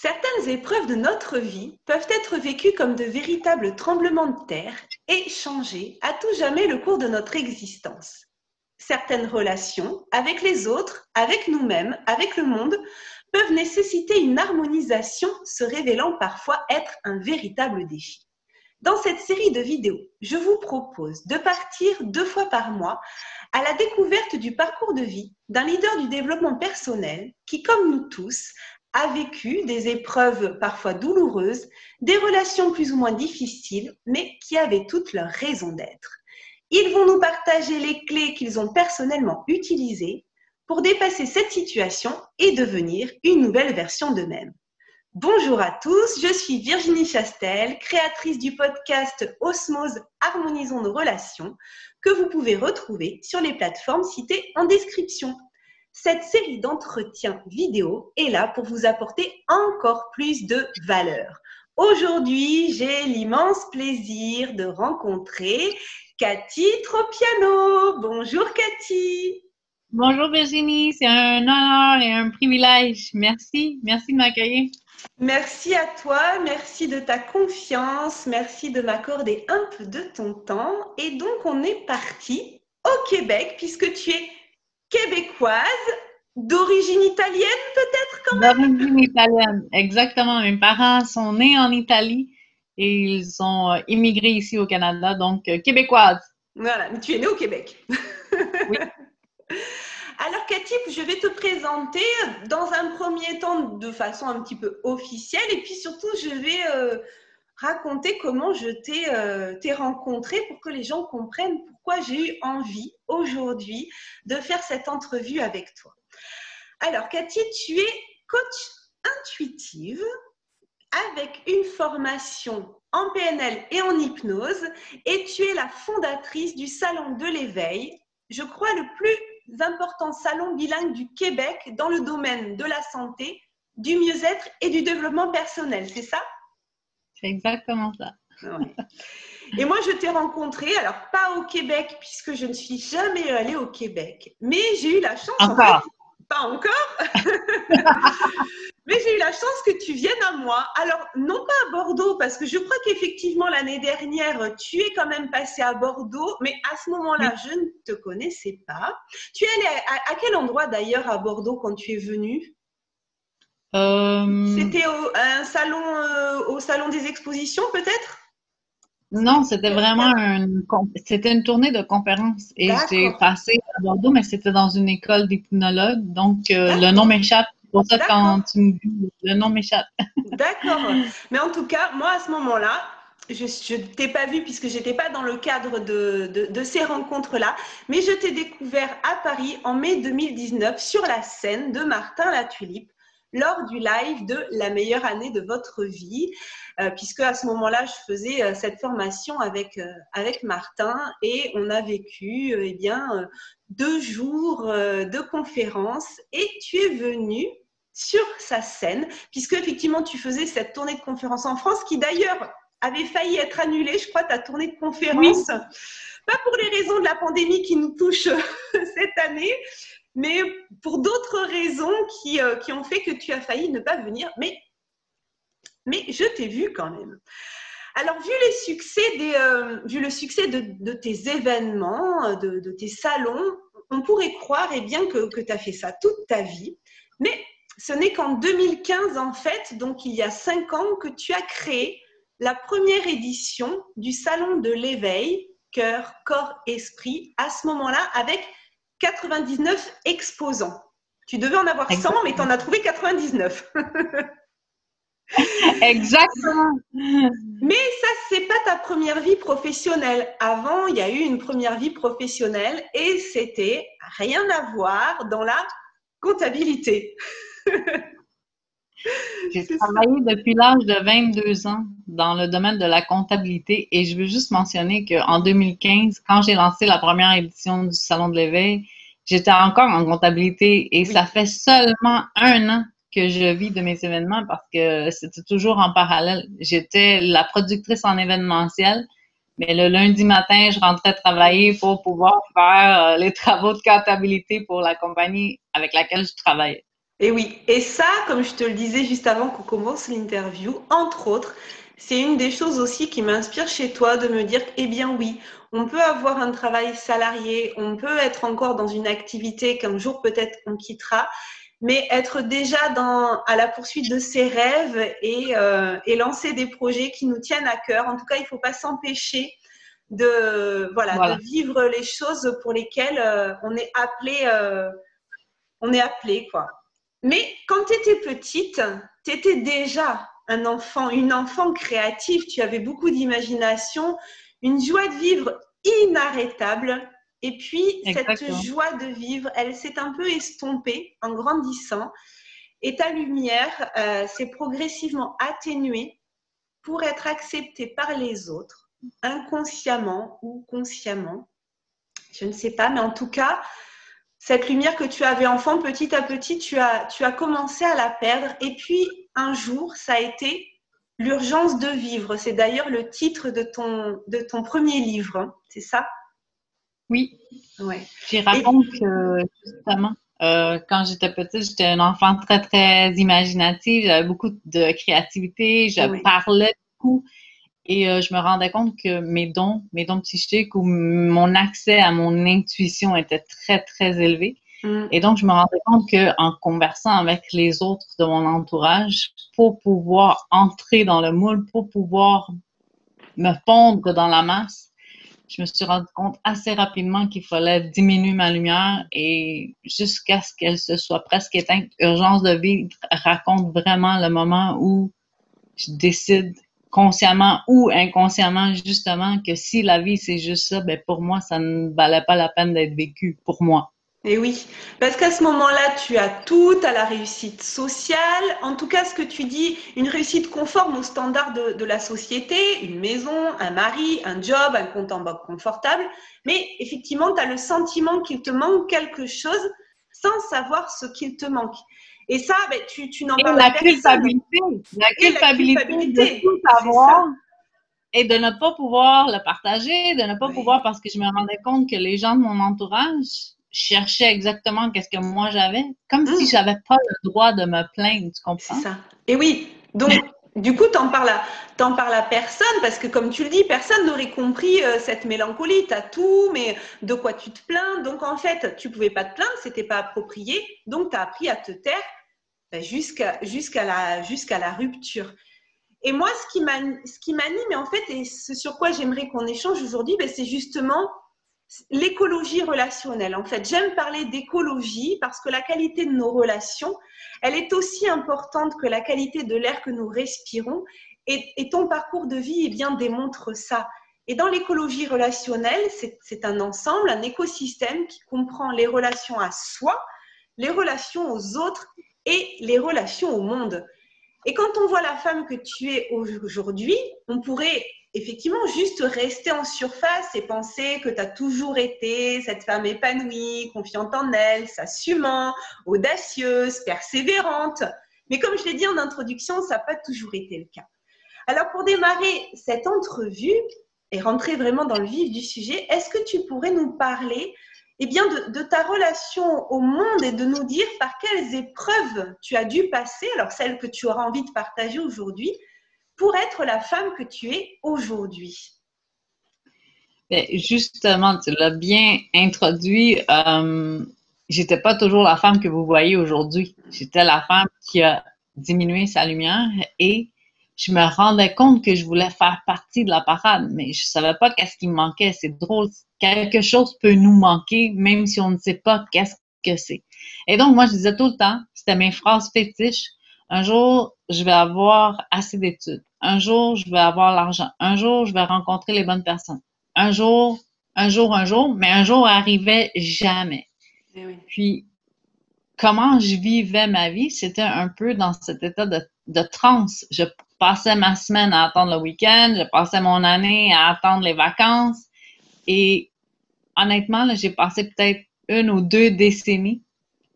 Certaines épreuves de notre vie peuvent être vécues comme de véritables tremblements de terre et changer à tout jamais le cours de notre existence. Certaines relations avec les autres, avec nous-mêmes, avec le monde, peuvent nécessiter une harmonisation se révélant parfois être un véritable défi. Dans cette série de vidéos, je vous propose de partir deux fois par mois à la découverte du parcours de vie d'un leader du développement personnel qui, comme nous tous, a vécu des épreuves parfois douloureuses, des relations plus ou moins difficiles, mais qui avaient toutes leur raison d'être. Ils vont nous partager les clés qu'ils ont personnellement utilisées pour dépasser cette situation et devenir une nouvelle version d'eux-mêmes. Bonjour à tous, je suis Virginie Chastel, créatrice du podcast Osmose Harmonisons nos relations, que vous pouvez retrouver sur les plateformes citées en description. Cette série d'entretiens vidéo est là pour vous apporter encore plus de valeur. Aujourd'hui, j'ai l'immense plaisir de rencontrer Cathy Tropiano. Bonjour Cathy. Bonjour Virginie, c'est un honneur et un privilège. Merci, merci de m'accueillir. Merci à toi, merci de ta confiance, merci de m'accorder un peu de ton temps. Et donc, on est parti au Québec puisque tu es québécoise, d'origine italienne peut-être quand même? D'origine italienne, exactement. Mes parents sont nés en Italie et ils ont euh, immigré ici au Canada, donc euh, québécoise. Voilà, mais tu es née au Québec. oui. Alors Cathy, je vais te présenter dans un premier temps de façon un petit peu officielle et puis surtout je vais euh, raconter comment je t'ai rencontré pour que les gens comprennent pourquoi j'ai eu envie aujourd'hui de faire cette entrevue avec toi. Alors Cathy, tu es coach intuitive avec une formation en PNL et en hypnose et tu es la fondatrice du Salon de l'éveil, je crois le plus important salon bilingue du Québec dans le domaine de la santé, du mieux-être et du développement personnel, c'est ça? C'est exactement ça. Et moi, je t'ai rencontré, alors pas au Québec, puisque je ne suis jamais allée au Québec, mais j'ai eu la chance. Encore pas encore. Mais j'ai eu la chance que tu viennes à moi. Alors, non pas à Bordeaux, parce que je crois qu'effectivement, l'année dernière, tu es quand même passé à Bordeaux, mais à ce moment-là, je ne te connaissais pas. Tu es allé à, quel endroit d'ailleurs à Bordeaux quand tu es venu euh, C'était au, un salon, euh, au salon des expositions, peut-être? Non, c'était vraiment une, c'était une tournée de conférences et j'ai passé à Bordeaux, mais c'était dans une école d'hypnologue, donc euh, le nom m'échappe. Pour ça, quand tu me dis, le nom m'échappe. D'accord. Mais en tout cas, moi, à ce moment-là, je ne t'ai pas vu puisque j'étais pas dans le cadre de, de, de ces rencontres-là, mais je t'ai découvert à Paris en mai 2019 sur la scène de Martin La Tulipe lors du live de la meilleure année de votre vie, euh, puisque à ce moment-là, je faisais euh, cette formation avec, euh, avec Martin et on a vécu eh bien, deux jours de conférence et tu es venu sur sa scène, puisque effectivement tu faisais cette tournée de conférence en France qui d'ailleurs avait failli être annulée, je crois, ta tournée de conférence. Pas pour les raisons de la pandémie qui nous touche cette année, mais pour d'autres raisons qui, euh, qui, ont fait que tu as failli ne pas venir. Mais, mais je t'ai vu quand même. Alors, vu, les succès des, euh, vu le succès de, de tes événements, de, de, tes salons, on pourrait croire eh bien, que, que tu as fait ça toute ta vie. Mais ce n'est qu'en 2015, en fait, donc il y a cinq ans, que tu as créé la première édition du Salon de l'éveil, cœur, corps, esprit, à ce moment-là, avec 99 exposants. Tu devais en avoir 100, mais tu en as trouvé 99. Exactement. Mais ça, c'est pas ta première vie professionnelle. Avant, il y a eu une première vie professionnelle et c'était rien à voir dans la comptabilité. J'ai travaillé depuis l'âge de 22 ans dans le domaine de la comptabilité et je veux juste mentionner qu'en 2015, quand j'ai lancé la première édition du Salon de l'éveil, j'étais encore en comptabilité et ça fait seulement un an que je vis de mes événements parce que c'était toujours en parallèle. J'étais la productrice en événementiel, mais le lundi matin, je rentrais travailler pour pouvoir faire euh, les travaux de comptabilité pour la compagnie avec laquelle je travaillais. Et oui, et ça, comme je te le disais juste avant qu'on commence l'interview, entre autres, c'est une des choses aussi qui m'inspire chez toi de me dire, eh bien oui, on peut avoir un travail salarié, on peut être encore dans une activité qu'un jour peut-être on quittera, mais être déjà dans, à la poursuite de ses rêves et, euh, et lancer des projets qui nous tiennent à cœur. En tout cas, il ne faut pas s'empêcher de, voilà, de vivre les choses pour lesquelles euh, on est appelé, euh, on est appelé quoi. Mais quand tu étais petite, tu étais déjà un enfant, une enfant créative, tu avais beaucoup d'imagination, une joie de vivre inarrêtable. Et puis, cette joie de vivre, elle s'est un peu estompée en grandissant. Et ta lumière euh, s'est progressivement atténuée pour être acceptée par les autres, inconsciemment ou consciemment. Je ne sais pas, mais en tout cas, cette lumière que tu avais enfant, petit à petit, tu as, tu as commencé à la perdre. Et puis, un jour, ça a été l'urgence de vivre. C'est d'ailleurs le titre de ton, de ton premier livre, hein. c'est ça? Oui. Ouais. J'y raconte que, justement, euh, quand j'étais petite, j'étais un enfant très, très imaginatif. J'avais beaucoup de créativité. Je parlais beaucoup. Et euh, je me rendais compte que mes dons, mes dons psychiques ou mon accès à mon intuition était très, très élevé. Mm. Et donc, je me rendais compte qu'en conversant avec les autres de mon entourage, pour pouvoir entrer dans le moule, pour pouvoir me fondre dans la masse, je me suis rendu compte assez rapidement qu'il fallait diminuer ma lumière et jusqu'à ce qu'elle se soit presque éteinte. Urgence de vie raconte vraiment le moment où je décide consciemment ou inconsciemment, justement, que si la vie c'est juste ça, ben pour moi, ça ne valait pas la peine d'être vécu, pour moi. Et oui, parce qu'à ce moment-là, tu as tout à la réussite sociale, en tout cas ce que tu dis, une réussite conforme aux standards de, de la société, une maison, un mari, un job, un compte en banque confortable, mais effectivement, tu as le sentiment qu'il te manque quelque chose sans savoir ce qu'il te manque. Et ça, ben, tu, tu n'en parles la culpabilité, la culpabilité, de tout savoir et de ne pas pouvoir le partager, de ne pas pouvoir parce que je me rendais compte que les gens de mon entourage cherchaient exactement qu'est-ce que moi j'avais, comme si si j'avais pas le droit de me plaindre, tu comprends? C'est ça. Et oui, donc du coup, tu en parles à personne parce que comme tu le dis, personne n'aurait compris euh, cette mélancolie. Tu as tout, mais de quoi tu te plains? Donc en fait, tu pouvais pas te plaindre, c'était pas approprié. Donc tu as appris à te taire ben, jusqu'à la, jusqu'à la rupture. Et moi, ce qui m'anime, en fait, et ce sur quoi j'aimerais qu'on échange aujourd'hui, ben, c'est justement l'écologie relationnelle. En fait, j'aime parler d'écologie parce que la qualité de nos relations, elle est aussi importante que la qualité de l'air que nous respirons. Et, ton parcours de vie eh bien, démontre ça. Et dans l'écologie relationnelle, c'est un ensemble, un écosystème qui comprend les relations à soi, les relations aux autres et les relations au monde. Et quand on voit la femme que tu es aujourd'hui, on pourrait effectivement juste rester en surface et penser que tu as toujours été cette femme épanouie, confiante en elle, s'assumant, audacieuse, persévérante. Mais comme je l'ai dit en introduction, ça n'a pas toujours été le cas. Alors pour démarrer cette entrevue et rentrer vraiment dans le vif du sujet, est-ce que tu pourrais nous parler eh bien, de, ta relation au monde et de nous dire par quelles épreuves tu as dû passer, alors celles que tu auras envie de partager aujourd'hui, pour être la femme que tu es aujourd'hui. Justement, tu l'as bien introduit. Euh, j'étais pas toujours la femme que vous voyez aujourd'hui. J'étais la femme qui a diminué sa lumière et je me rendais compte que je voulais faire partie de la parade, mais je savais pas qu'est-ce qui me manquait. C'est drôle. Quelque chose peut nous manquer, même si on ne sait pas qu'est-ce que c'est. Et donc, moi, je disais tout le temps, c'était mes phrases fétiches. Un jour, je vais avoir assez d'études. Un jour, je vais avoir l'argent. Un jour, je vais rencontrer les bonnes personnes. Un jour, un jour, un jour, mais un jour arrivait jamais. Eh Puis, comment je vivais ma vie, c'était un peu dans cet état de, de transe. Je passais ma semaine à attendre le week-end, je passais mon année à attendre les vacances. Et honnêtement, j'ai passé peut-être une ou deux décennies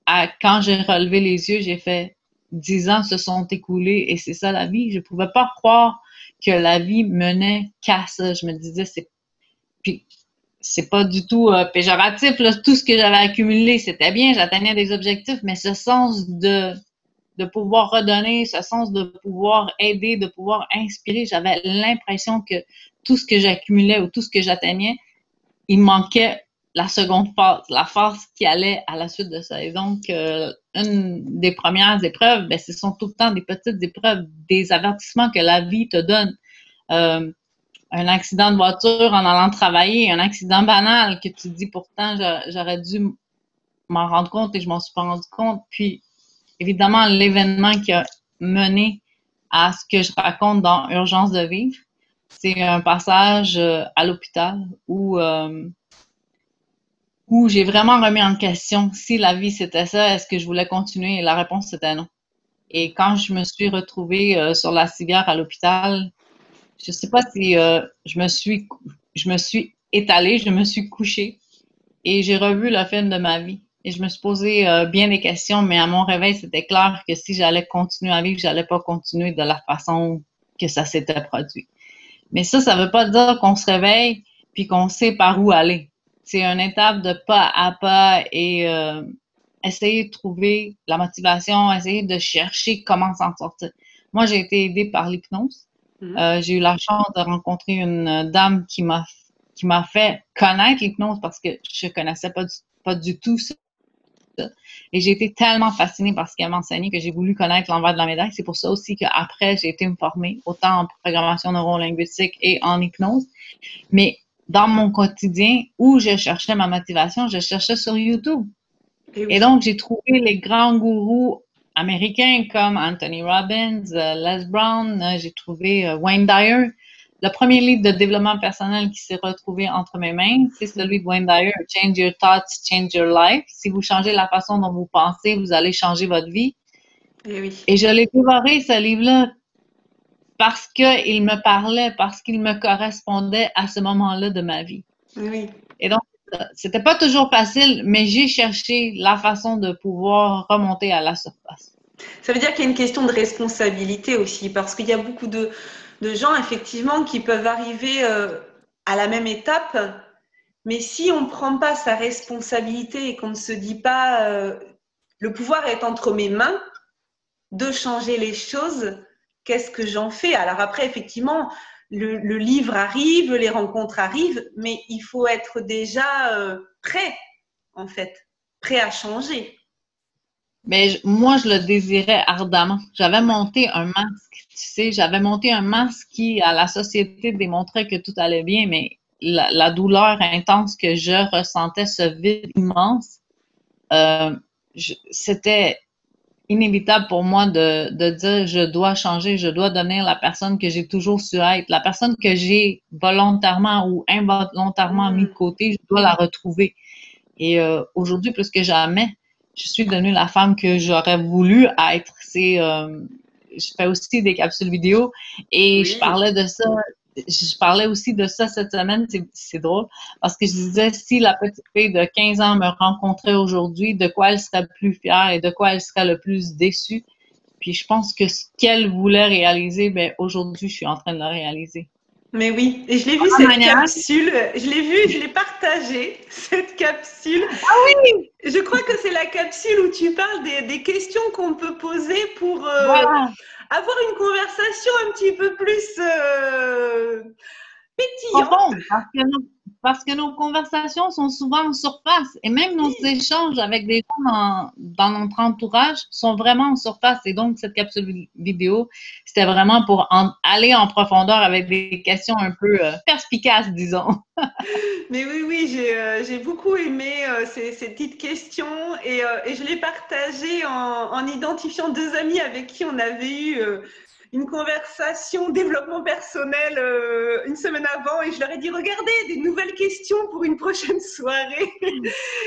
à, quand j'ai relevé les yeux, j'ai fait dix ans se sont écoulés et c'est ça la vie. Je pouvais pas croire que la vie menait qu'à ça. Je me disais, c'est. Puis, c'est pas du tout euh, péjoratif. Tout ce que j'avais accumulé, c'était bien, j'atteignais des objectifs, mais ce sens de, de pouvoir redonner, ce sens de pouvoir aider, de pouvoir inspirer, j'avais l'impression que tout ce que j'accumulais ou tout ce que j'atteignais, il manquait la seconde phase, la phase qui allait à la suite de ça. Et donc, euh, une des premières épreuves, ben, ce sont tout le temps des petites épreuves, des avertissements que la vie te donne. Euh, un accident de voiture en allant travailler, un accident banal que tu dis pourtant j'aurais dû m'en rendre compte et je m'en suis pas rendu compte. Puis évidemment l'événement qui a mené à ce que je raconte dans Urgence de vivre, c'est un passage euh, à l'hôpital où euh, où j'ai vraiment remis en question si la vie c'était ça, est-ce que je voulais continuer? Et la réponse c'était non. Et quand je me suis retrouvée euh, sur la civière à l'hôpital, je sais pas si je me suis je me suis étalée, je me suis couchée et j'ai revu le film de ma vie. Et je me suis posé euh, bien des questions, mais à mon réveil, c'était clair que si j'allais continuer à vivre, j'allais pas continuer de la façon que ça s'était produit. Mais ça, ça veut pas dire qu'on se réveille puis qu'on sait par où aller. C'est une étape de pas à pas et euh, essayer de trouver la motivation, essayer de chercher comment s'en sortir. Moi, j'ai été aidée par l'hypnose. Mhm. Euh, j'ai eu la chance de rencontrer une dame qui m'a qui m'a fait connaître l'hypnose parce que je connaissais pas du, pas du tout ça. Et j'ai été tellement fascinée par ce qu'elle m'enseignait que j'ai voulu connaître l'envers de la médaille. C'est pour ça aussi qu'après, j'ai été me former autant en programmation neurolinguistique et en hypnose. Mais dans mon quotidien, où je cherchais ma motivation, je cherchais sur YouTube. Et, et donc, j'ai trouvé les grands gourous américains comme Anthony Robbins, euh, Les Brown, euh, j'ai trouvé euh, Wayne Dyer. Le premier livre de développement personnel qui s'est retrouvé entre mes mains, c'est celui de Wayne Dyer, Change Your Thoughts, Change Your Life. Si vous changez la façon dont vous pensez, vous allez changer votre vie. Et, eh oui. Et je l'ai dévoré, ce livre-là, parce qu'il me parlait, parce qu'il me correspondait à ce moment-là de ma vie. Oui. Et donc, c'était pas toujours facile, mais j'ai cherché la façon de pouvoir remonter à la surface. Ça veut dire qu'il y a une question de responsabilité aussi, parce qu'il y a beaucoup de, gens, effectivement, qui peuvent arriver euh, à la même étape, mais si on ne prend pas sa responsabilité et qu'on ne se dit pas euh, le pouvoir est entre mes mains de changer les choses, qu'est-ce que j'en fais? Alors après, effectivement, le, livre arrive, les rencontres arrivent, mais il faut être déjà euh, prêt, en fait, prêt à changer. Mais moi, je le désirais ardemment. J'avais monté un masque, j'avais monté un masque qui, à la société, démontrait que tout allait bien, mais la, douleur intense que je ressentais, ce vide immense, euh, c'était inévitable pour moi de, de, dire je dois changer, je dois devenir la personne que j'ai toujours su être, la personne que j'ai volontairement ou involontairement mis de côté, je dois la retrouver. Et euh, aujourd'hui, plus que jamais, je suis devenue la femme que j'aurais voulu être. C'est, euh, je fais aussi des capsules vidéo et je parlais de ça je parlais aussi de ça cette semaine, c'est drôle, parce que je disais, si la petite fille de 15 ans me rencontrait aujourd'hui, de quoi elle serait plus fière et de quoi elle serait le plus déçue? Puis je pense que ce qu'elle voulait réaliser, ben aujourd'hui, je suis en train de le réaliser. Mais oui, et je l'ai vu cette capsule, je l'ai vu, je l'ai partagée, cette capsule. Ah oui. Je crois que c'est la capsule où tu parles des, des questions qu'on peut poser pour, euh, avoir une conversation un petit peu plus euh, pétillante. parce, que nos, parce que nos conversations sont souvent en surface et même nos échanges avec des gens dans, notre entourage sont vraiment en surface. Et donc, cette capsule vidéo, c'était vraiment pour aller en profondeur avec des questions un peu euh, perspicaces, disons. Mais oui, oui, j'ai euh, beaucoup aimé euh, ces, ces, petites questions et, et je l'ai partagé en, en, identifiant deux amis avec qui on avait eu une conversation développement personnel euh, une semaine avant et je leur ai dit regardez des nouvelles questions pour une prochaine soirée.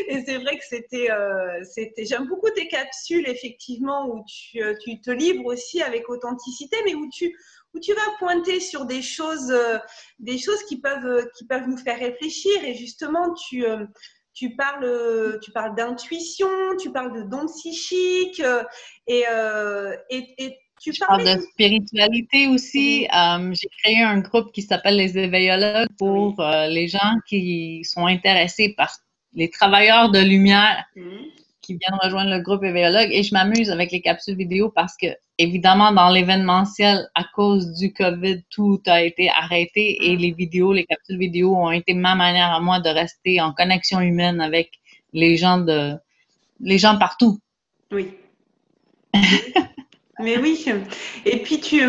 Et c'est vrai que c'était euh, c'était j'aime beaucoup tes capsules effectivement où tu, euh, tu, te livres aussi avec authenticité mais où tu où tu vas pointer sur des choses des choses qui peuvent qui peuvent nous faire réfléchir. Et justement tu tu parles, tu parles d'intuition, tu parles de dons psychiques, et, et, et Tu je parle de spiritualité aussi. Euh, j'ai créé un groupe qui s'appelle les éveillologues pour euh, les gens qui sont intéressés par les travailleurs de lumière mhm. qui viennent rejoindre le groupe éveillologue. Et je m'amuse avec les capsules vidéo parce que, évidemment, dans l'événementiel, à cause du COVID, tout a été arrêté et mhm. les vidéos, les capsules vidéo ont été ma manière à moi de rester en connexion humaine avec les gens de, les gens partout. Oui. Mais oui. Et puis tu,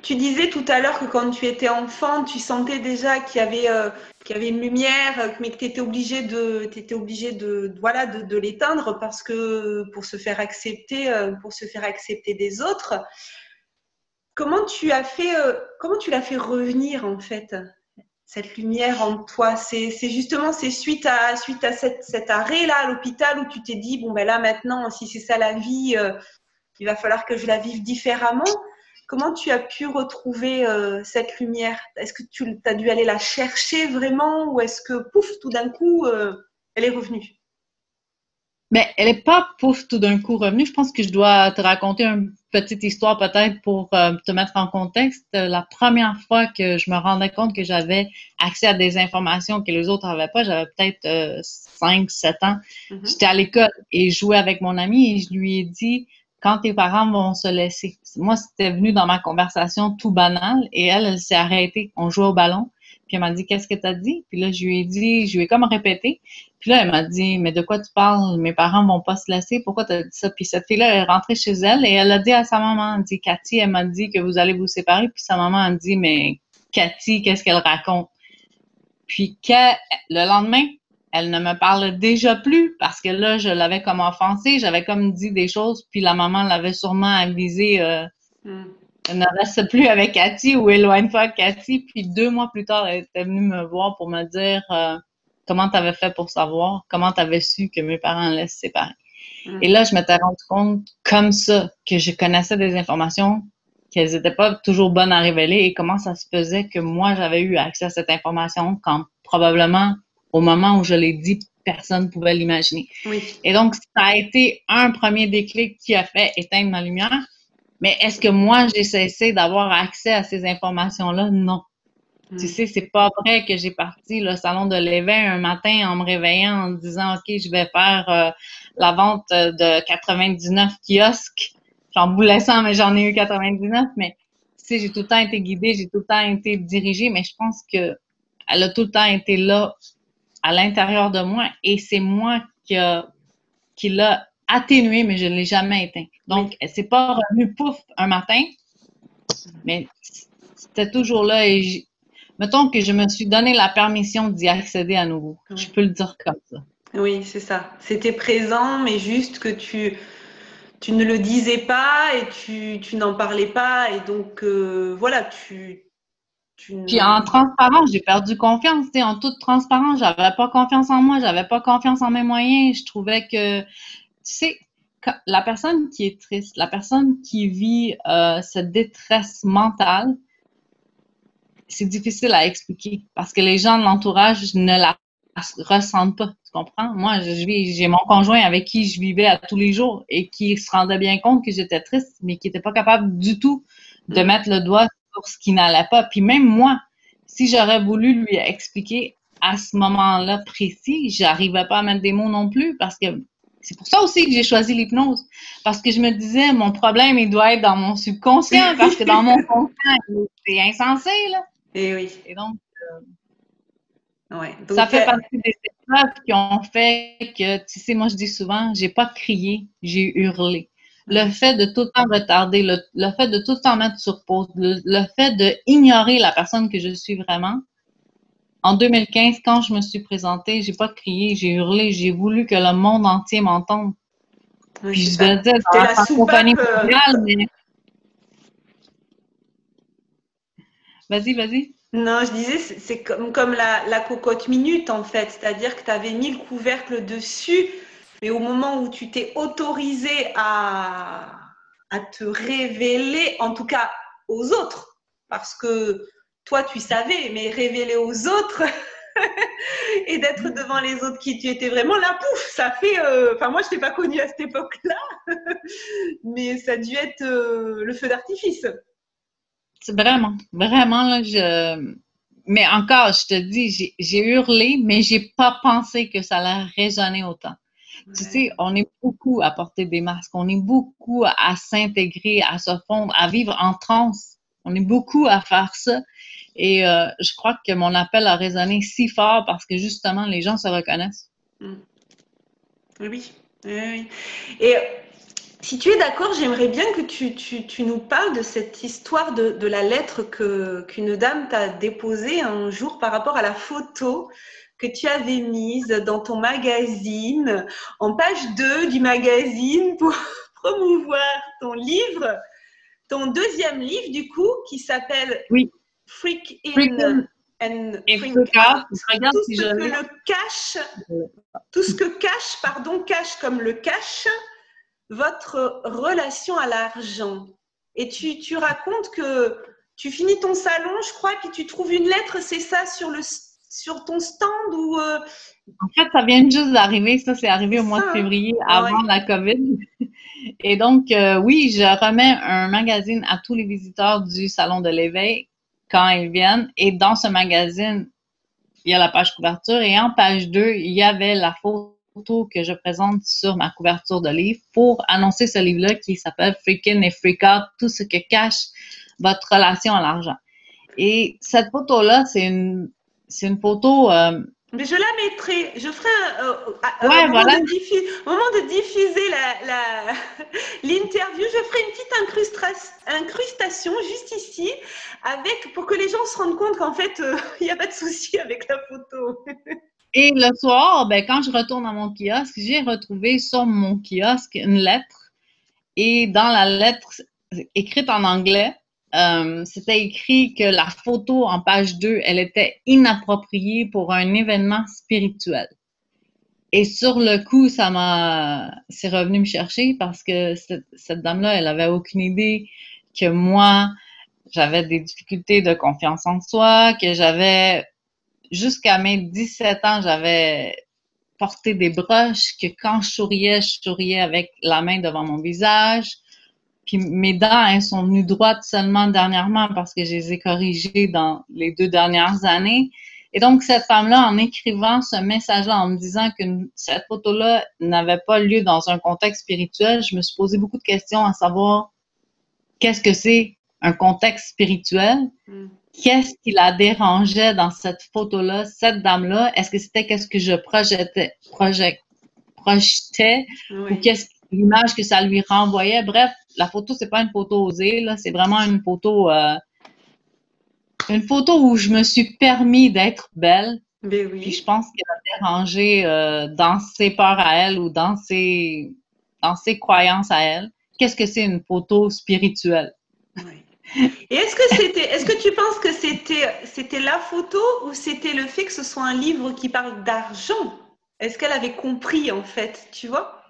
tu disais tout à l'heure que quand tu étais enfant, tu sentais déjà qu'il y avait, euh, qu'il y avait une lumière, mais que tu étais obligé de, étais obligé de, voilà, de, l'éteindre parce que pour se faire accepter, euh, pour se faire accepter des autres. Comment tu as fait, euh, comment tu l'as fait revenir en fait cette lumière en toi? C'est justement c'est suite à suite à cet arrêt là à l'hôpital où tu t'es dit bon ben là maintenant si c'est ça la vie, il va falloir que je la vive différemment. Comment tu as pu retrouver euh, cette lumière? Est-ce que tu as dû aller la chercher vraiment ou est-ce que, pouf, tout d'un coup, euh, elle est revenue? Mais elle n'est pas pouf tout d'un coup revenue. Je pense que je dois te raconter une petite histoire peut-être pour euh, te mettre en contexte. La première fois que je me rendais compte que j'avais accès à des informations que les autres n'avaient pas, j'avais peut-être 5, 7 ans. Mm-hmm. J'étais à l'école et je jouais avec mon ami et je lui ai dit quand tes parents vont se laisser. Moi, c'était venu dans ma conversation tout banal et elle, elle s'est arrêtée. On jouait au ballon. Puis elle m'a dit, qu'est-ce que tu as dit? Puis là, je lui ai dit, je lui ai comme répété. Puis là, elle m'a dit, mais de quoi tu parles? Mes parents vont pas se laisser. Pourquoi tu as dit ça? Puis cette fille-là est rentrée chez elle et elle a dit à sa maman, elle dit, Cathy, elle m'a dit que vous allez vous séparer. Puis sa maman a dit, mais Cathy, qu'est-ce qu'elle raconte? Puis le lendemain, elle ne me parle déjà plus parce que là, je l'avais comme offensée, j'avais comme dit des choses, puis la maman l'avait sûrement avisé. Euh, hmm. Elle ne reste plus avec Cathy ou éloigne-toi Cathy. Puis deux mois plus tard, elle était venue me voir pour me dire euh, comment tu avais fait pour savoir, comment tu avais su que mes parents allaient se séparer? Hmm. Et là, je m'étais rendu compte comme ça que je connaissais des informations qu'elles n'étaient pas toujours bonnes à révéler et comment ça se faisait que moi, j'avais eu accès à cette information quand probablement au moment où je l'ai dit, personne ne pouvait l'imaginer. Et donc, ça a été un premier déclic qui a fait éteindre ma lumière. Mais est-ce que moi, j'ai cessé d'avoir accès à ces informations-là? Non. Hmm. Tu sais, c'est pas vrai que j'ai parti le salon de l'éveil un matin en me réveillant en disant, OK, je vais faire euh, la vente de 99 kiosques. J'en voulais 100, mais j'en ai eu 99. Mais, tu sais, j'ai tout le temps été guidée, j'ai tout le temps été dirigée, mais je pense que elle a tout le temps été là à l'intérieur de moi et c'est moi qui, qui l'a atténué, mais je ne l'ai jamais éteint. Donc, s'est pas revenue pouf un matin, mais c'était toujours là et mettons que je me suis donné la permission d'y accéder à nouveau. Je peux le dire comme ça. Oui, c'est ça. C'était présent, mais juste que tu, tu ne le disais pas et tu, tu n'en parlais pas. Et donc, euh, voilà, tu, puis en transparence, j'ai perdu confiance. En toute transparence, j'avais pas confiance en moi, j'avais pas confiance en mes moyens. Je trouvais que, tu sais, la personne qui est triste, la personne qui vit euh, cette détresse mentale, c'est difficile à expliquer parce que les gens de l'entourage ne la ressentent pas. Tu comprends? Moi, j'ai mon conjoint avec qui je vivais à tous les jours et qui se rendait bien compte que j'étais triste, mais qui n'était pas capable du tout de mettre le doigt pour ce qui n'allait pas. Puis même moi, si j'aurais voulu lui expliquer à ce moment-là précis, j'arrivais pas à mettre des mots non plus parce que c'est pour ça aussi que j'ai choisi l'hypnose. Parce que je me disais, mon problème, il doit être dans mon subconscient parce que dans mon conscient, c'est insensé, là. Et eh oui. Et donc, euh, ouais. ça fait euh, partie des épreuves qui ont fait que, tu sais, moi, je dis souvent, j'ai pas crié, j'ai hurlé le fait de tout le temps retarder, le, fait de tout le temps mettre sur pause, le, fait de ignorer la personne que je suis vraiment. En 2015, quand je me suis présentée, j'ai pas crié, j'ai hurlé, j'ai voulu que le monde entier m'entende. Puis je dans la, compagnie euh, mondiale, mais... Vas-y, vas-y. Non, je disais, c'est comme, comme la, la cocotte minute, en fait. C'est-à-dire que tu avais mis le couvercle dessus mais au moment où tu t'es autorisé à, te révéler, en tout cas aux autres, parce que toi tu savais, mais révéler aux autres, et d'être devant les autres qui tu étais vraiment là, pouf, ça fait. Euh, enfin, moi, je t'ai pas connue à cette époque-là, mais ça a dû être euh, le feu d'artifice. Vraiment, vraiment, là. Mais encore, je te dis, j'ai hurlé, mais j'ai pas pensé que ça allait résonner autant. Tu sais, on est beaucoup à porter des masques, on est beaucoup à s'intégrer, à se fondre, à vivre en transe. On est beaucoup à faire ça. Et euh, je crois que mon appel a résonné si fort parce que justement, les gens se reconnaissent. Mm. Oui, oui, Et si tu es d'accord, j'aimerais bien que tu, tu, tu, nous parles de cette histoire de, de la lettre qu'une dame t'a déposée un jour par rapport à la photo que tu avais mise dans ton magazine, en page 2 du magazine pour promouvoir ton livre, ton deuxième livre du coup, qui s'appelle oui. Freak in and Freak out. Tout ce que le cache, tout ce que cache, pardon, cache comme le cache votre relation à l'argent. Et tu, tu racontes que tu finis ton salon, je crois, puis tu trouves une lettre, c'est ça, sur le sur ton stand ou euh, En fait, ça vient juste d'arriver. Ça, c'est arrivé au mois de hein? février, avant la COVID. Et donc, euh, oui, je remets un magazine à tous les visiteurs du Salon de l'éveil quand ils viennent. Et dans ce magazine, il y a la page couverture. Et en page 2, il y avait la photo que je présente sur ma couverture de livre pour annoncer ce livre-là qui s'appelle Freaking et Freak Out, tout ce que cache votre relation à l'argent. Et cette photo-là, c'est une c'est une photo. Euh, mais je la mettrai, je ferai un, euh, euh, moment, de au moment de diffuser l'interview, je ferai une petite incrustation juste ici, avec pour que les gens se rendent compte qu'en fait, il n'y a pas de souci avec la photo. Et le soir, ben, quand je retourne à mon kiosque, j'ai retrouvé sur mon kiosque une lettre. Et dans la lettre, écrite en anglais, euh, c'était écrit que la photo en page 2, elle était inappropriée pour un événement spirituel. Et sur le coup, ça m'a, c'est revenu me chercher parce que cette, cette dame-là, elle avait aucune idée que moi, j'avais des difficultés de confiance en soi, que j'avais, jusqu'à mes 17 ans, j'avais porté des broches, que quand je souriais, je souriais avec la main devant mon visage, puis mes dents, elles sont venues droites seulement dernièrement parce que je les ai corrigées dans les deux dernières années. Et donc, cette femme-là, en écrivant ce message-là, en me disant que cette photo-là n'avait pas lieu dans un contexte spirituel, je me suis posé beaucoup de questions à savoir qu'est-ce que c'est un contexte spirituel? Mm. Qu'est-ce qui la dérangeait dans cette photo-là, cette dame-là? Est-ce que c'était qu'est-ce que je projetais, projetais? Ou qu'est-ce l'image que ça lui renvoyait. Bref, la photo, c'est pas une photo osée, là, c'est vraiment une photo, euh, une photo où je me suis permis d'être belle. Mais ben oui. Puis je pense qu'elle a dérangé euh, dans ses peurs à elle ou dans ses, dans ses croyances à elle. Qu'est-ce que c'est une photo spirituelle? Oui. Et est-ce que c'était, est-ce que tu penses que c'était, c'était la photo ou c'était le fait que ce soit un livre qui parle d'argent? Est-ce qu'elle avait compris en fait, tu vois?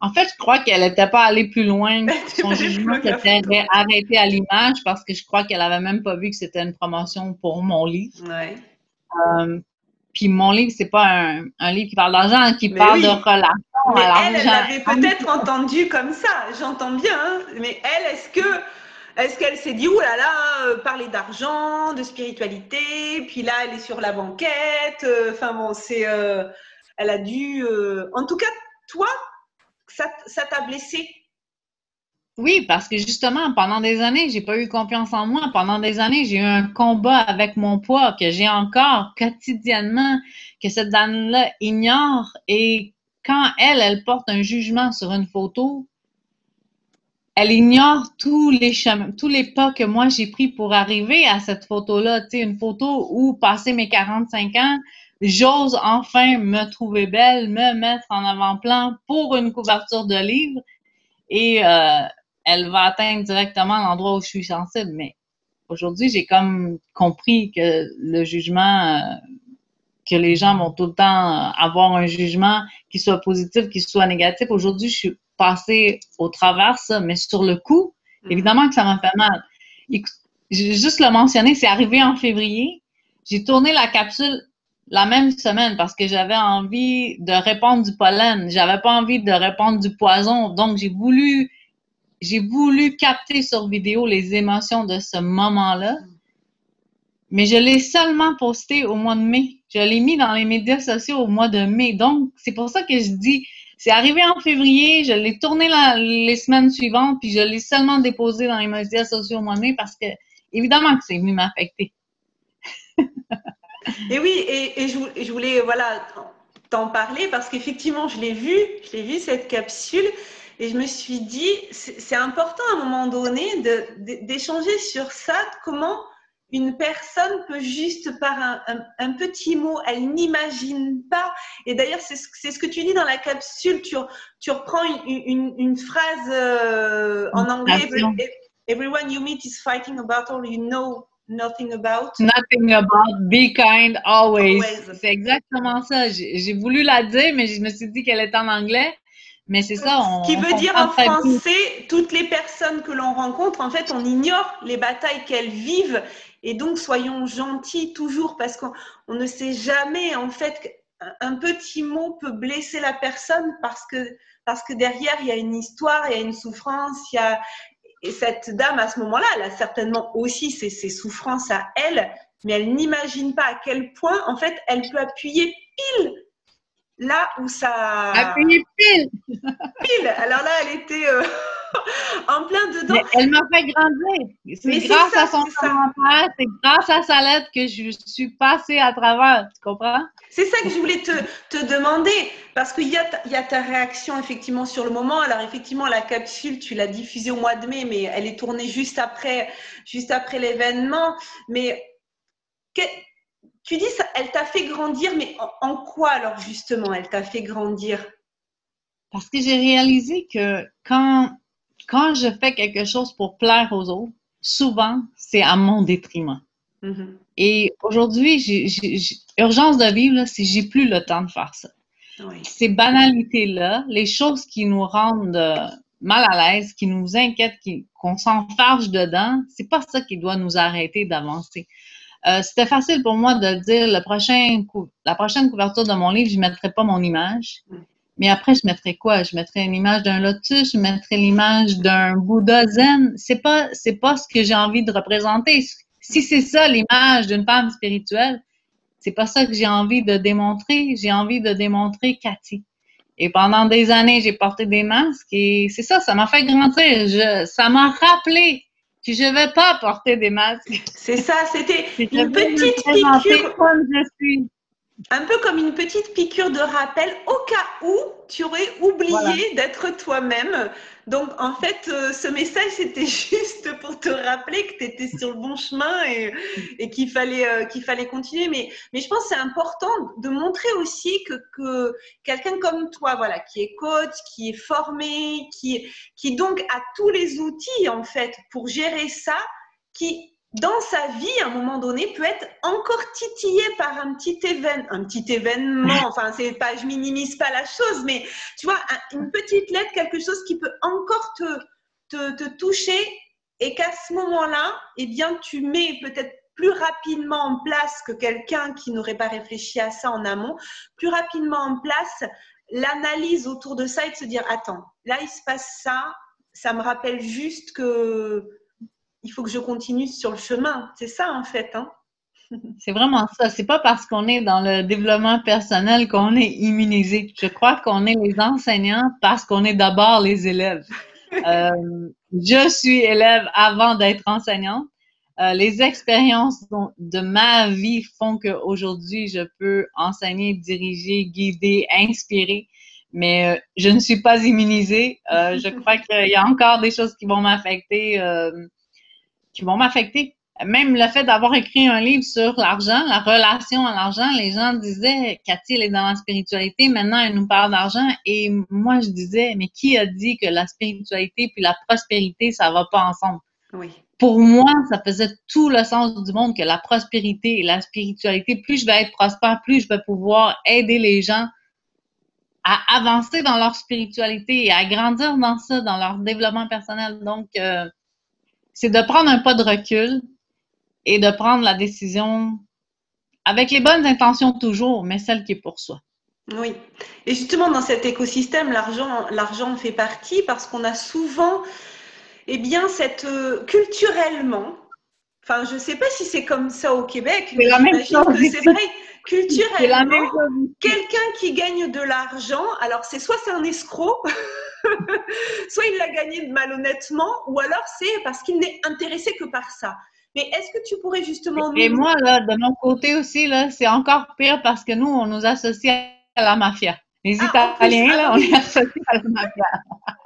En fait, je crois qu'elle n'était pas allée plus loin. Son jugement s'était arrêté à l'image parce que je crois qu'elle avait même pas vu que c'était une promotion pour mon livre. Ouais. Euh, puis mon livre, c'est pas un, livre qui parle d'argent, qui parle de relations mais Elle, elle l'avait peut-être entendu comme ça. J'entends bien. Hein. Mais elle, est-ce que est-ce qu'elle s'est dit, oh là là, euh, parler d'argent, de spiritualité, puis là, elle est sur la banquette. Euh, enfin bon, c'est, elle a dû. en tout cas, toi, ça t'a blessé? Oui, parce que justement, pendant des années, j'ai pas eu confiance en moi. Pendant des années, j'ai eu un combat avec mon poids que j'ai encore quotidiennement, que cette dame-là ignore. Et quand elle, elle porte un jugement sur une photo, elle ignore tous les chemins, tous les pas que moi j'ai pris pour arriver à cette photo-là. Tu sais, une photo où, passé mes 45 ans, j'ose enfin me trouver belle, me mettre en avant-plan pour une couverture de livre et euh, elle va atteindre directement l'endroit où je suis sensible. Mais aujourd'hui, j'ai comme compris que le jugement, euh, que les gens vont tout le temps avoir un jugement qui soit positif, qui soit négatif. Aujourd'hui, je suis passée au travers ça, mais sur le coup, mm-hmm. évidemment que ça m'a fait mal. juste le mentionner, c'est arrivé en février. J'ai tourné la capsule la même semaine parce que j'avais envie de répandre du pollen. J'avais pas envie de répandre du poison. Donc, j'ai voulu, j'ai voulu capter sur vidéo les émotions de ce moment-là. Mais je l'ai seulement posté au mois de mai. Je l'ai mis dans les médias sociaux au mois de mai. Donc, c'est pour ça que je dis, c'est arrivé en février, je l'ai tourné les semaines suivantes, puis je l'ai seulement déposé dans les médias sociaux au mois de mai parce que, évidemment que c'est venu m'affecter. et oui, et, je, voulais, voilà, t'en parler parce qu'effectivement, je l'ai vu, je l'ai vu cette capsule. Et je me suis dit, c'est important à un moment donné d'échanger sur ça, comment une personne peut juste par un, petit mot, elle n'imagine pas. Et d'ailleurs, c'est ce, que tu dis dans la capsule. Tu, tu reprends une, phrase euh, en anglais. Everyone you meet is fighting about all you know nothing about. Nothing about. Be kind always. C'est exactement ça. J'ai voulu la dire, mais je me suis dit qu'elle est en anglais. Mais c'est ça. On, Ce qui veut dire en français, toutes les personnes que l'on rencontre, en fait, on ignore les batailles qu'elles vivent et donc, soyons gentils toujours parce qu'on ne sait jamais, en fait, un petit mot peut blesser la personne parce que, parce que derrière, il y a une histoire, il y a une souffrance, il y a... Et cette dame, à ce moment-là, elle a certainement aussi ses, ses souffrances à elle, mais elle n'imagine pas à quel point, en fait, elle peut appuyer pile là où ça... Appuyer pile. Pile. Alors là, elle était... Euh, en plein dedans. elle m'a fait grandir. C'est grâce à son commentaire, c'est grâce à sa lettre que je suis passée à travers. Tu comprends? C'est ça que je voulais te, te demander, parce qu'il y, a ta, y a ta réaction effectivement sur le moment. Alors effectivement, la capsule, tu l'as diffusée au mois de mai, mais elle est tournée juste après, juste après l'événement. Mais tu dis, ça, elle t'a fait grandir, mais en quoi alors justement elle t'a fait grandir? Parce que j'ai réalisé que quand quand je fais quelque chose pour plaire aux autres, souvent, c'est à mon détriment. Mm-hmm. Et aujourd'hui, urgence de vivre, c'est j'ai plus le temps de faire ça. Ces banalités-là, les choses qui nous rendent euh, mal à l'aise, qui nous inquiètent, qu'on s'enfarge dedans, c'est pas ça qui doit nous arrêter d'avancer. Euh, c'était facile pour moi de dire le prochain la prochaine couverture de mon livre, je ne mettrai pas mon image. Mais après, je mettrais quoi? Je mettrais une image d'un lotus, je mettrais l'image d'un Bouddha zen. C'est pas, c'est pas ce que j'ai envie de représenter. Si c'est ça l'image d'une femme spirituelle, c'est pas ça que j'ai envie de démontrer. J'ai envie de démontrer Cathy. Et pendant des années, j'ai porté des masques et c'est ça, ça m'a fait grandir. Je, ça m'a rappelé que je vais pas porter des masques. C'est ça, c'était une petite piqûre. Comme je suis un peu comme une petite piqûre de rappel au cas où tu aurais oublié d'être toi-même. Donc, en fait, euh, ce message, c'était juste pour te rappeler que tu étais sur le bon chemin et, qu'il fallait, euh, qu'il fallait continuer. Mais, mais je pense que c'est important de montrer aussi que, que quelqu'un comme toi, voilà, qui est coach, qui est formé, qui, qui donc a tous les outils, en fait, pour gérer ça, qui dans sa vie, à un moment donné, peut être encore titillé par un petit événement, un petit événement. Enfin, c'est pas, je minimise pas la chose, mais tu vois, une petite lettre, quelque chose qui peut encore te, te, te toucher et qu'à ce moment-là, eh bien, tu mets peut-être plus rapidement en place que quelqu'un qui n'aurait pas réfléchi à ça en amont, plus rapidement en place l'analyse autour de ça et de se dire, attends, là, il se passe ça, ça me rappelle juste que il faut que je continue sur le chemin. C'est ça, en fait. Hein. C'est vraiment ça. C'est pas parce qu'on est dans le développement personnel qu'on est immunisé. Je crois qu'on est les enseignants parce qu'on est d'abord les élèves. Euh, je suis élève avant d'être enseignante. Euh, les expériences de ma vie font qu'aujourd'hui, je peux enseigner, diriger, guider, inspirer, mais euh, je ne suis pas immunisée. je crois qu'il y a encore des choses qui vont m'affecter qui vont m'affecter. Même le fait d'avoir écrit un livre sur l'argent, la relation à l'argent, les gens disaient, Cathy, elle est dans la spiritualité, maintenant elle nous parle d'argent. Et moi, je disais, mais qui a dit que la spiritualité puis la prospérité, ça va pas ensemble? Oui. Pour moi, ça faisait tout le sens du monde que la prospérité et la spiritualité, plus je vais être prospère, plus je vais pouvoir aider les gens à avancer dans leur spiritualité et à grandir dans ça, dans leur développement personnel. Donc, euh, c'est de prendre un pas de recul et de prendre la décision avec les bonnes intentions toujours, mais celle qui est pour soi. Oui. Et justement, dans cet écosystème, l'argent, fait partie parce qu'on a souvent, eh bien, cette euh, culturellement, enfin, je ne sais pas si c'est comme ça au Québec, mais j'imagine que c'est vrai. Culturellement, quelqu'un qui gagne de l'argent, alors c'est soit c'est un escroc, soit il l'a gagné malhonnêtement, ou alors c'est parce qu'il n'est intéressé que par ça. Mais est-ce que tu pourrais justement... Et moi, là, de mon côté aussi, là, c'est encore pire parce que nous, on nous associe à la mafia. Les ah, Italiens, là, on est associés à la mafia.